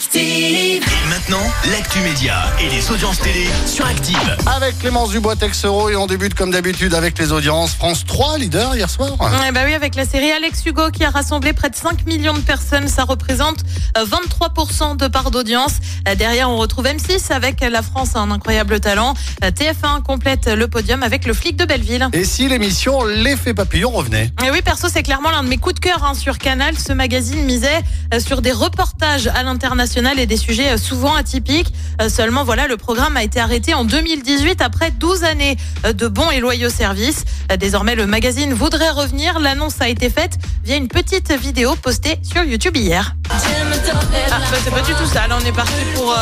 Active. Et maintenant, l'actu média et les audiences télé sur Active. Avec Clémence Dubois Texero et on débute comme d'habitude avec les audiences. France 3, leader hier soir. Eh bah oui, avec la série Alex Hugo qui a rassemblé près de 5 millions de personnes, ça représente euh, 23% de part d'audience. Euh, Derrière, on retrouve M6 avec La France a un incroyable talent. Euh, TF1 complète le podium avec Le flic de Belleville. Et si l'émission L'effet papillon revenait? Et oui, perso, c'est clairement l'un de mes coups de cœur hein, sur Canal. Ce magazine misait euh, sur des reportages à l'international et des sujets euh, souvent atypiques. Euh, Seulement, voilà, le programme a été arrêté en 2018 après 12 années euh, de bons et loyaux services. Désormais, le magazine voudrait revenir. L'annonce a été faite via une petite vidéo postée sur YouTube hier. Ah, bah, c'est pas du tout ça. Là, on est parti pour,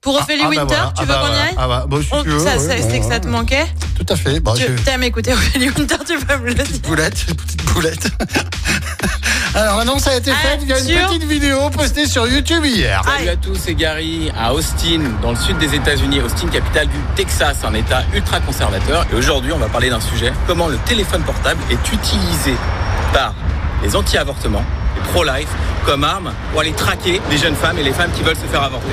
pour Ophélie Ah bah Winter. voilà, Tu ah veux bah qu'on y aille Ah bah, bah, si On- tu veux, ça, ouais, ça- bon, c'est que ça te manquait Tout à fait. Bah, Tu je- aimes écouter Ophélie Winter, tu peux me le dire. Boulette, une petite boulette. Alors, l'annonce a été Ah, faite via une petite vidéo postée sur YouTube hier. Ah, Salut à tous, c'est Gary à Austin, dans le sud des États-Unis. Austin, capitale du Texas, un État ultra conservateur. Et aujourd'hui, on va parler d'un sujet comment le téléphone portable est utilisé par les anti-avortements, les pro-life, comme arme pour aller traquer les jeunes femmes et les femmes qui veulent se faire avorter.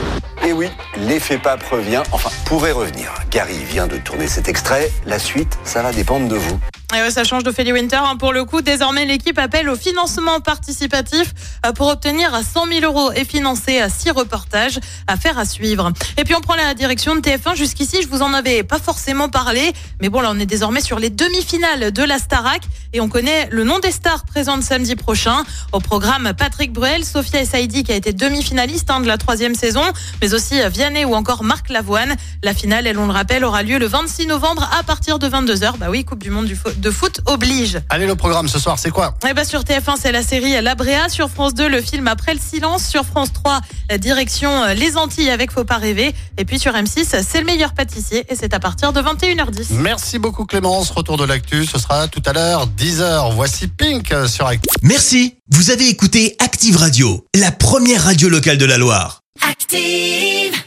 Et oui, l'effet pape revient, enfin pourrait revenir. Gary vient de tourner cet extrait. La suite, ça va dépendre de vous. Et ouais, ça change d'Ophélie Winter. hein. Pour le coup, désormais, l'équipe appelle au financement participatif euh, pour obtenir 100 000 euros et financer euh, six reportages à faire à suivre. Et puis, on prend la direction de TF1. Jusqu'ici, je vous en avais pas forcément parlé. Mais bon, là, on est désormais sur les demi-finales de la Starac et on connaît le nom des stars présentes samedi prochain. Au programme, Patrick Bruel, Sophia Saidi qui a été demi-finaliste hein, de la troisième saison, mais aussi euh, Vianney ou encore Marc Lavoine. La finale, elle, on le rappelle, aura lieu le 26 novembre à partir de 22h. Bah oui, Coupe du Monde du fo- de foot oblige. Allez, le programme ce soir, c'est quoi? Eh ben sur TF1, c'est la série La Bréa. Sur France 2, le film Après le silence. Sur France 3, la direction euh, Les Antilles avec Faut pas rêver. Et puis sur M6, c'est le meilleur pâtissier. Et c'est à partir de 21h10. Merci beaucoup Clémence. Retour de l'actu, ce sera tout à l'heure, 10h. Voici Pink euh, sur Active. Merci, vous avez écouté Active Radio, la première radio locale de la Loire. Active.